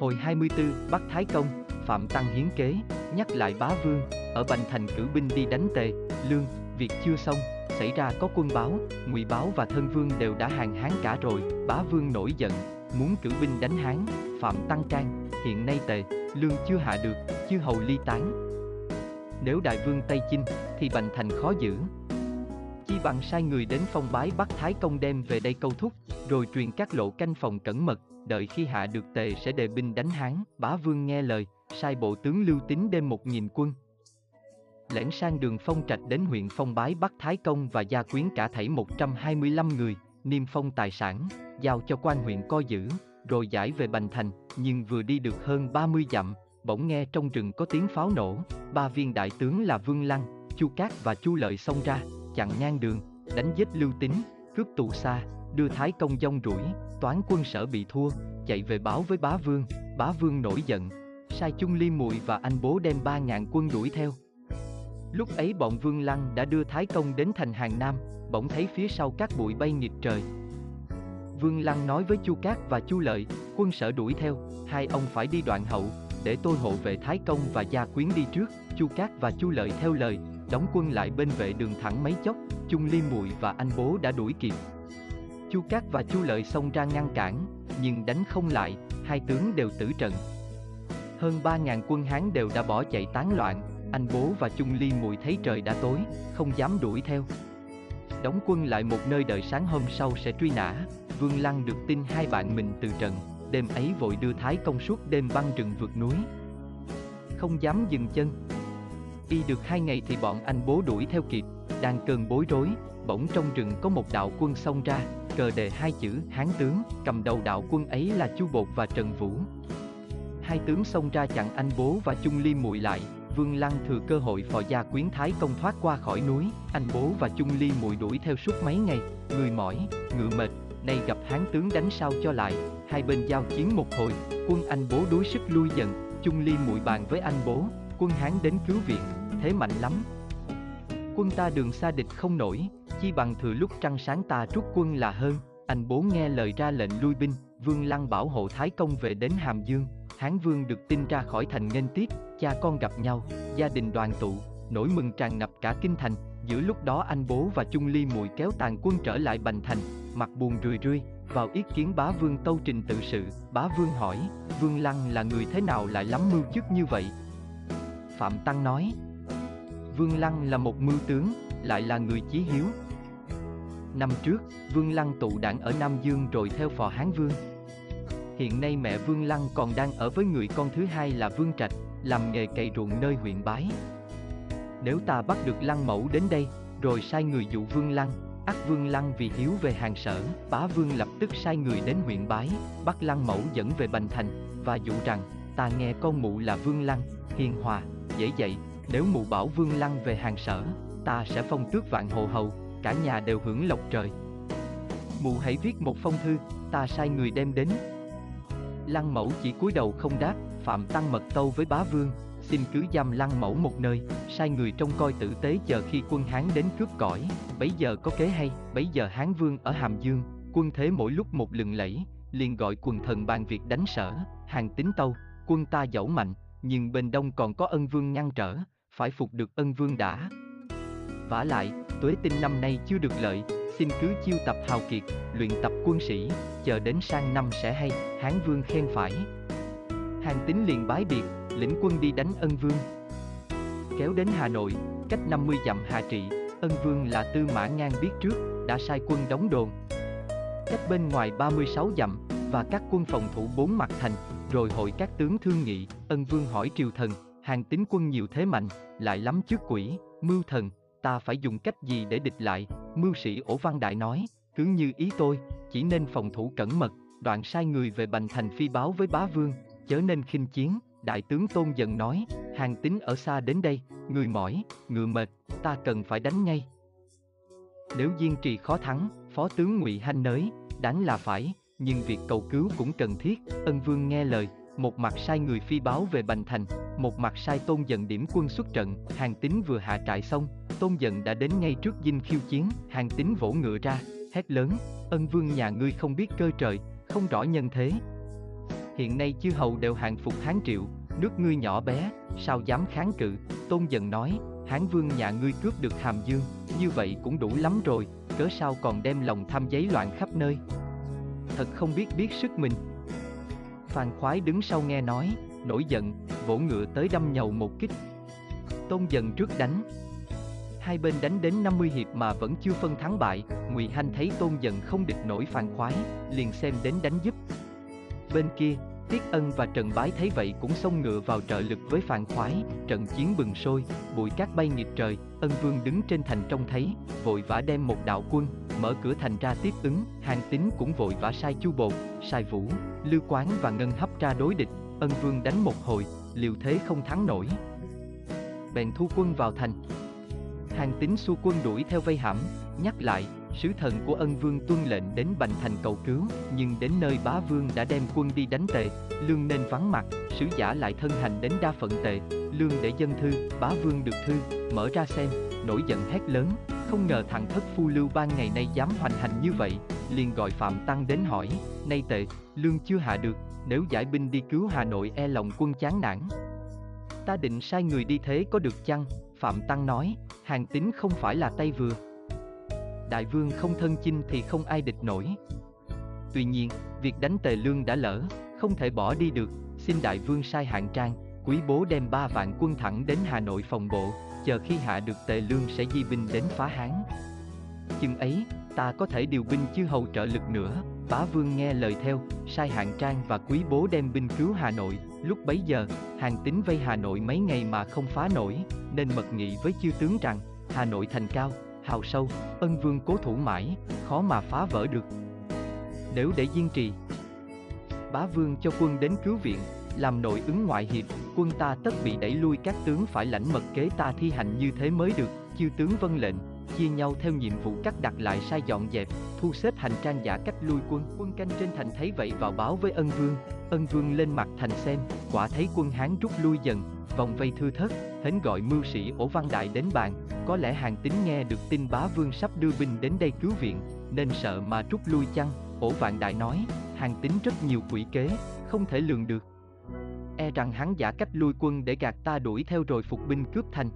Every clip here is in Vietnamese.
Hồi 24, Bắc Thái Công, Phạm Tăng hiến kế, nhắc lại bá vương, ở Bành Thành cử binh đi đánh tề, lương, việc chưa xong, xảy ra có quân báo, ngụy báo và thân vương đều đã hàng hán cả rồi, bá vương nổi giận, muốn cử binh đánh hán, Phạm Tăng can, hiện nay tề, lương chưa hạ được, chư hầu ly tán. Nếu đại vương Tây Chinh, thì Bành Thành khó giữ. Chi bằng sai người đến phong bái bắt Thái Công đem về đây câu thúc, rồi truyền các lộ canh phòng cẩn mật, đợi khi hạ được tề sẽ đề binh đánh Hán. Bá Vương nghe lời, sai bộ tướng Lưu Tín đem một nghìn quân. Lẻn sang đường phong trạch đến huyện phong bái bắt Thái Công và gia quyến cả thảy 125 người, niêm phong tài sản, giao cho quan huyện coi giữ, rồi giải về Bành Thành, nhưng vừa đi được hơn 30 dặm, bỗng nghe trong rừng có tiếng pháo nổ, ba viên đại tướng là Vương Lăng, Chu Cát và Chu Lợi xông ra, chặn ngang đường, đánh giết Lưu Tín, cướp tù xa, đưa Thái Công dông rủi, toán quân sở bị thua, chạy về báo với bá vương, bá vương nổi giận, sai Chung Ly Mùi và anh bố đem ba ngàn quân đuổi theo. Lúc ấy bọn Vương Lăng đã đưa Thái Công đến thành Hàng Nam, bỗng thấy phía sau các bụi bay nghịch trời. Vương Lăng nói với Chu Cát và Chu Lợi, quân sở đuổi theo, hai ông phải đi đoạn hậu, để tôi hộ vệ Thái Công và Gia Quyến đi trước. Chu Cát và Chu Lợi theo lời, đóng quân lại bên vệ đường thẳng mấy chốc, Chung Ly Mùi và anh bố đã đuổi kịp. Chu Cát và Chu Lợi xông ra ngăn cản, nhưng đánh không lại, hai tướng đều tử trận. Hơn 3.000 quân Hán đều đã bỏ chạy tán loạn, anh bố và Chung Ly Mùi thấy trời đã tối, không dám đuổi theo. Đóng quân lại một nơi đợi sáng hôm sau sẽ truy nã, Vương Lăng được tin hai bạn mình từ trận, đêm ấy vội đưa Thái công suốt đêm băng rừng vượt núi. Không dám dừng chân. Y được hai ngày thì bọn anh bố đuổi theo kịp, đang cơn bối rối, bỗng trong rừng có một đạo quân xông ra, cờ đề hai chữ Hán tướng, cầm đầu đạo quân ấy là Chu Bột và Trần Vũ. Hai tướng xông ra chặn anh bố và Chung Liêm muội lại, Vương Lăng thừa cơ hội phò gia quyến thái công thoát qua khỏi núi, anh bố và Chung Ly muội đuổi theo suốt mấy ngày, người mỏi, ngựa mệt, nay gặp hán tướng đánh sao cho lại, hai bên giao chiến một hồi, quân anh bố đuối sức lui dần, Chung Ly muội bàn với anh bố, quân hán đến cứu viện, thế mạnh lắm. Quân ta đường xa địch không nổi, chi bằng thừa lúc trăng sáng ta rút quân là hơn, anh bố nghe lời ra lệnh lui binh, Vương Lăng bảo hộ Thái Công về đến Hàm Dương, Hán Vương được tin ra khỏi thành nghênh tiếp, cha con gặp nhau, gia đình đoàn tụ, nỗi mừng tràn ngập cả kinh thành. Giữa lúc đó anh bố và Chung Ly Mùi kéo tàn quân trở lại Bành Thành, mặt buồn rười rượi, vào ý kiến bá vương tâu trình tự sự, bá vương hỏi, Vương Lăng là người thế nào lại lắm mưu chức như vậy? Phạm Tăng nói, Vương Lăng là một mưu tướng, lại là người chí hiếu. Năm trước, Vương Lăng tụ đảng ở Nam Dương rồi theo phò Hán Vương, Hiện nay mẹ Vương Lăng còn đang ở với người con thứ hai là Vương Trạch, làm nghề cày ruộng nơi huyện Bái. Nếu ta bắt được Lăng Mẫu đến đây, rồi sai người dụ Vương Lăng, ắt Vương Lăng vì hiếu về hàng sở, bá Vương lập tức sai người đến huyện Bái, bắt Lăng Mẫu dẫn về Bành Thành, và dụ rằng, ta nghe con mụ là Vương Lăng, hiền hòa, dễ dậy, nếu mụ bảo Vương Lăng về hàng sở, ta sẽ phong tước vạn hồ hầu, cả nhà đều hưởng lộc trời. Mụ hãy viết một phong thư, ta sai người đem đến, Lăng mẫu chỉ cúi đầu không đáp, Phạm Tăng mật tâu với bá vương, xin cứ giam lăng mẫu một nơi, sai người trông coi tử tế chờ khi quân Hán đến cướp cõi, bấy giờ có kế hay, bấy giờ Hán vương ở Hàm Dương, quân thế mỗi lúc một lừng lẫy, liền gọi quần thần bàn việc đánh sở, hàng tính tâu, quân ta dẫu mạnh, nhưng bên đông còn có ân vương ngăn trở, phải phục được ân vương đã. vả lại, tuế tinh năm nay chưa được lợi, xin cứ chiêu tập hào kiệt, luyện tập quân sĩ, chờ đến sang năm sẽ hay, Hán Vương khen phải. Hàng tín liền bái biệt, lĩnh quân đi đánh ân vương. Kéo đến Hà Nội, cách 50 dặm Hà Trị, ân vương là tư mã ngang biết trước, đã sai quân đóng đồn. Cách bên ngoài 36 dặm, và các quân phòng thủ bốn mặt thành, rồi hội các tướng thương nghị, ân vương hỏi triều thần, hàng tín quân nhiều thế mạnh, lại lắm trước quỷ, mưu thần, ta phải dùng cách gì để địch lại, mưu sĩ ổ văn đại nói, cứ như ý tôi, chỉ nên phòng thủ cẩn mật, đoạn sai người về bành thành phi báo với bá vương, chớ nên khinh chiến, đại tướng tôn dần nói, hàng tín ở xa đến đây, người mỏi, ngựa mệt, ta cần phải đánh ngay. Nếu diên trì khó thắng, phó tướng ngụy Hanh nới, đánh là phải, nhưng việc cầu cứu cũng cần thiết, ân vương nghe lời, một mặt sai người phi báo về Bành Thành, một mặt sai Tôn Dần điểm quân xuất trận, hàng tín vừa hạ trại xong, Tôn Dần đã đến ngay trước dinh khiêu chiến, hàng tín vỗ ngựa ra, hét lớn, ân vương nhà ngươi không biết cơ trời, không rõ nhân thế. hiện nay chư hầu đều hàng phục Hán Triệu, nước ngươi nhỏ bé, sao dám kháng cự, Tôn dần nói, Hán vương nhà ngươi cướp được Hàm Dương, như vậy cũng đủ lắm rồi, cớ sao còn đem lòng tham giấy loạn khắp nơi. Thật không biết biết sức mình. Phan khoái đứng sau nghe nói, nổi giận, vỗ ngựa tới đâm nhầu một kích. Tôn dần trước đánh. Hai bên đánh đến 50 hiệp mà vẫn chưa phân thắng bại, Ngụy Hanh thấy Tôn dần không địch nổi Phan khoái, liền xem đến đánh giúp. Bên kia, Tiết Ân và Trần Bái thấy vậy cũng xông ngựa vào trợ lực với phàn Khoái, trận chiến bừng sôi, bụi cát bay nghịch trời, Ân Vương đứng trên thành trông thấy, vội vã đem một đạo quân, mở cửa thành ra tiếp ứng, Hàng Tín cũng vội vã sai Chu Bột, sai Vũ, Lưu Quán và Ngân Hấp ra đối địch, Ân Vương đánh một hồi, liều thế không thắng nổi. Bèn thu quân vào thành. Hàng Tín xu quân đuổi theo vây hãm, nhắc lại, sứ thần của ân vương tuân lệnh đến Bành Thành cầu cứu, nhưng đến nơi bá vương đã đem quân đi đánh tề, lương nên vắng mặt, sứ giả lại thân hành đến đa phận tề, lương để dân thư, bá vương được thư, mở ra xem, nổi giận hét lớn, không ngờ thằng thất phu lưu ban ngày nay dám hoành hành như vậy, liền gọi Phạm Tăng đến hỏi, nay tề, lương chưa hạ được, nếu giải binh đi cứu Hà Nội e lòng quân chán nản. Ta định sai người đi thế có được chăng? Phạm Tăng nói, hàng tín không phải là tay vừa, đại vương không thân chinh thì không ai địch nổi. Tuy nhiên, việc đánh tề lương đã lỡ, không thể bỏ đi được, xin đại vương sai hạng trang, quý bố đem ba vạn quân thẳng đến Hà Nội phòng bộ, chờ khi hạ được tề lương sẽ di binh đến phá Hán. Chừng ấy, ta có thể điều binh chư hầu trợ lực nữa, bá vương nghe lời theo, sai hạng trang và quý bố đem binh cứu Hà Nội, lúc bấy giờ, hàng tính vây Hà Nội mấy ngày mà không phá nổi, nên mật nghị với chư tướng rằng, Hà Nội thành cao, hào sâu, ân vương cố thủ mãi, khó mà phá vỡ được. Nếu để diên trì, bá vương cho quân đến cứu viện, làm nội ứng ngoại hiệp, quân ta tất bị đẩy lui các tướng phải lãnh mật kế ta thi hành như thế mới được, chư tướng vân lệnh, chia nhau theo nhiệm vụ cắt đặt lại sai dọn dẹp, thu xếp hành trang giả cách lui quân. Quân canh trên thành thấy vậy vào báo với ân vương, ân vương lên mặt thành xem, quả thấy quân Hán rút lui dần, vòng vây thư thất, hến gọi mưu sĩ ổ văn đại đến bàn, có lẽ hàng tính nghe được tin bá vương sắp đưa binh đến đây cứu viện, nên sợ mà rút lui chăng, ổ vạn đại nói, hàng tính rất nhiều quỷ kế, không thể lường được. E rằng hắn giả cách lui quân để gạt ta đuổi theo rồi phục binh cướp thành.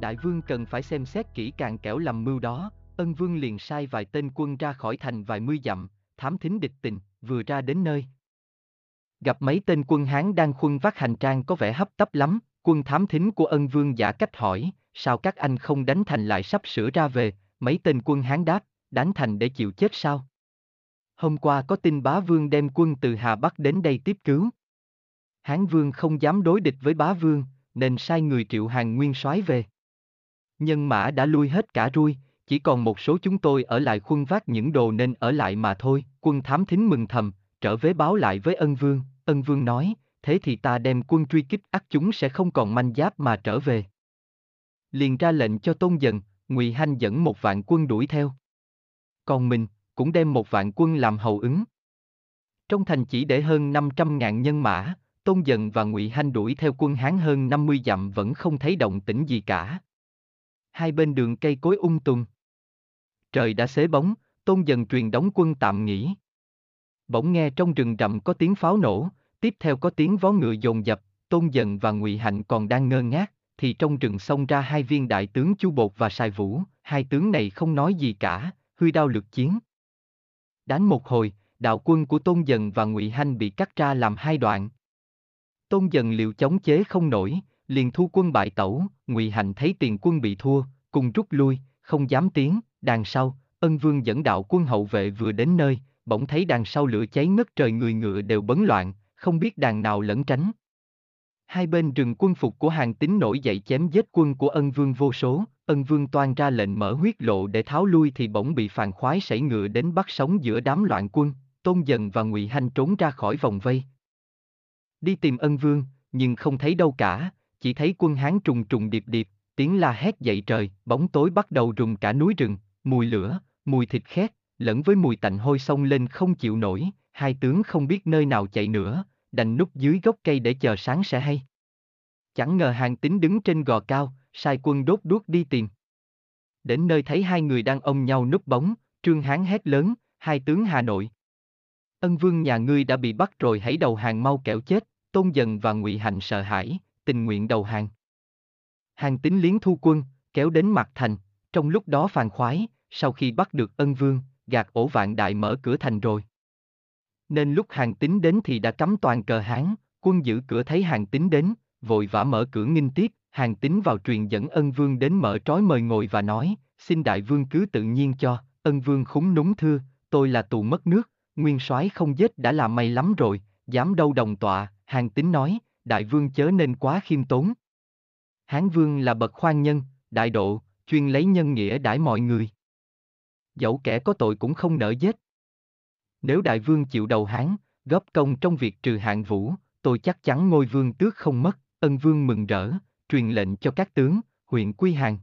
Đại vương cần phải xem xét kỹ càng kẻo lầm mưu đó, ân vương liền sai vài tên quân ra khỏi thành vài mươi dặm, thám thính địch tình, vừa ra đến nơi. Gặp mấy tên quân Hán đang khuân vác hành trang có vẻ hấp tấp lắm, quân thám thính của ân vương giả cách hỏi, sao các anh không đánh thành lại sắp sửa ra về, mấy tên quân Hán đáp, đánh thành để chịu chết sao? Hôm qua có tin bá vương đem quân từ Hà Bắc đến đây tiếp cứu. Hán vương không dám đối địch với bá vương, nên sai người triệu hàng nguyên soái về. Nhân mã đã lui hết cả ruôi, chỉ còn một số chúng tôi ở lại khuân vác những đồ nên ở lại mà thôi, quân thám thính mừng thầm, trở về báo lại với ân vương, ân vương nói, thế thì ta đem quân truy kích ắt chúng sẽ không còn manh giáp mà trở về. Liền ra lệnh cho tôn dần, ngụy Hanh dẫn một vạn quân đuổi theo. Còn mình, cũng đem một vạn quân làm hậu ứng. Trong thành chỉ để hơn 500 ngàn nhân mã, Tôn Dần và Ngụy Hanh đuổi theo quân Hán hơn 50 dặm vẫn không thấy động tĩnh gì cả. Hai bên đường cây cối ung tùm. Trời đã xế bóng, Tôn Dần truyền đóng quân tạm nghỉ. Bỗng nghe trong rừng rậm có tiếng pháo nổ, tiếp theo có tiếng vó ngựa dồn dập, Tôn Dần và Ngụy Hạnh còn đang ngơ ngác, thì trong rừng xông ra hai viên đại tướng Chu Bột và Sài Vũ, hai tướng này không nói gì cả, huy đao lược chiến. Đánh một hồi, đạo quân của Tôn Dần và Ngụy Hanh bị cắt ra làm hai đoạn. Tôn Dần liệu chống chế không nổi, liền thu quân bại tẩu, Ngụy Hạnh thấy tiền quân bị thua, cùng rút lui, không dám tiến, đằng sau, Ân Vương dẫn đạo quân hậu vệ vừa đến nơi, bỗng thấy đằng sau lửa cháy ngất trời người ngựa đều bấn loạn, không biết đàn nào lẫn tránh. Hai bên rừng quân phục của hàng tín nổi dậy chém giết quân của ân vương vô số, ân vương toan ra lệnh mở huyết lộ để tháo lui thì bỗng bị phàn khoái sảy ngựa đến bắt sống giữa đám loạn quân, tôn dần và ngụy hanh trốn ra khỏi vòng vây. Đi tìm ân vương, nhưng không thấy đâu cả, chỉ thấy quân hán trùng trùng điệp điệp, tiếng la hét dậy trời, bóng tối bắt đầu rùng cả núi rừng, mùi lửa, mùi thịt khét, lẫn với mùi tạnh hôi xông lên không chịu nổi, hai tướng không biết nơi nào chạy nữa, đành núp dưới gốc cây để chờ sáng sẽ hay. Chẳng ngờ hàng tính đứng trên gò cao, sai quân đốt đuốc đi tìm. Đến nơi thấy hai người đang ôm nhau núp bóng, Trương Hán hét lớn, hai tướng Hà Nội. ân vương nhà ngươi đã bị bắt rồi hãy đầu hàng mau kẻo chết, tôn dần và ngụy hành sợ hãi, tình nguyện đầu hàng. Hàng tính liến thu quân, kéo đến mặt thành, trong lúc đó phàn khoái, sau khi bắt được ân vương, gạt ổ vạn đại mở cửa thành rồi. Nên lúc hàng tính đến thì đã cắm toàn cờ Hán, quân giữ cửa thấy hàng tính đến, vội vã mở cửa nghinh tiếp, hàng tính vào truyền dẫn ân vương đến mở trói mời ngồi và nói, xin đại vương cứ tự nhiên cho, ân vương khúng núng thưa, tôi là tù mất nước, nguyên soái không giết đã là may lắm rồi, dám đâu đồng tọa, hàng tính nói, đại vương chớ nên quá khiêm tốn. Hán vương là bậc khoan nhân, đại độ, chuyên lấy nhân nghĩa đãi mọi người. Dẫu kẻ có tội cũng không nỡ giết. Nếu đại vương chịu đầu Hán, góp công trong việc trừ hạng vũ, tôi chắc chắn ngôi vương tước không mất, ân vương mừng rỡ, truyền lệnh cho các tướng, huyện Quy Hàng.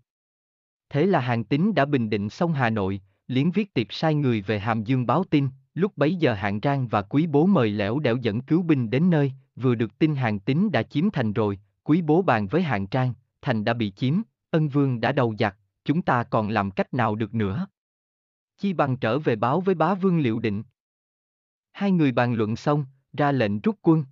Thế là hàng tín đã bình định xong Hà Nội, liến viết tiệp sai người về Hàm Dương báo tin, lúc bấy giờ hạng trang và quý bố mời lẻo đẻo dẫn cứu binh đến nơi, vừa được tin hàng tín đã chiếm thành rồi, quý bố bàn với hạng trang, thành đã bị chiếm, ân vương đã đầu giặc, chúng ta còn làm cách nào được nữa. Chi bằng trở về báo với bá vương liệu định. Hai người bàn luận xong, ra lệnh rút quân.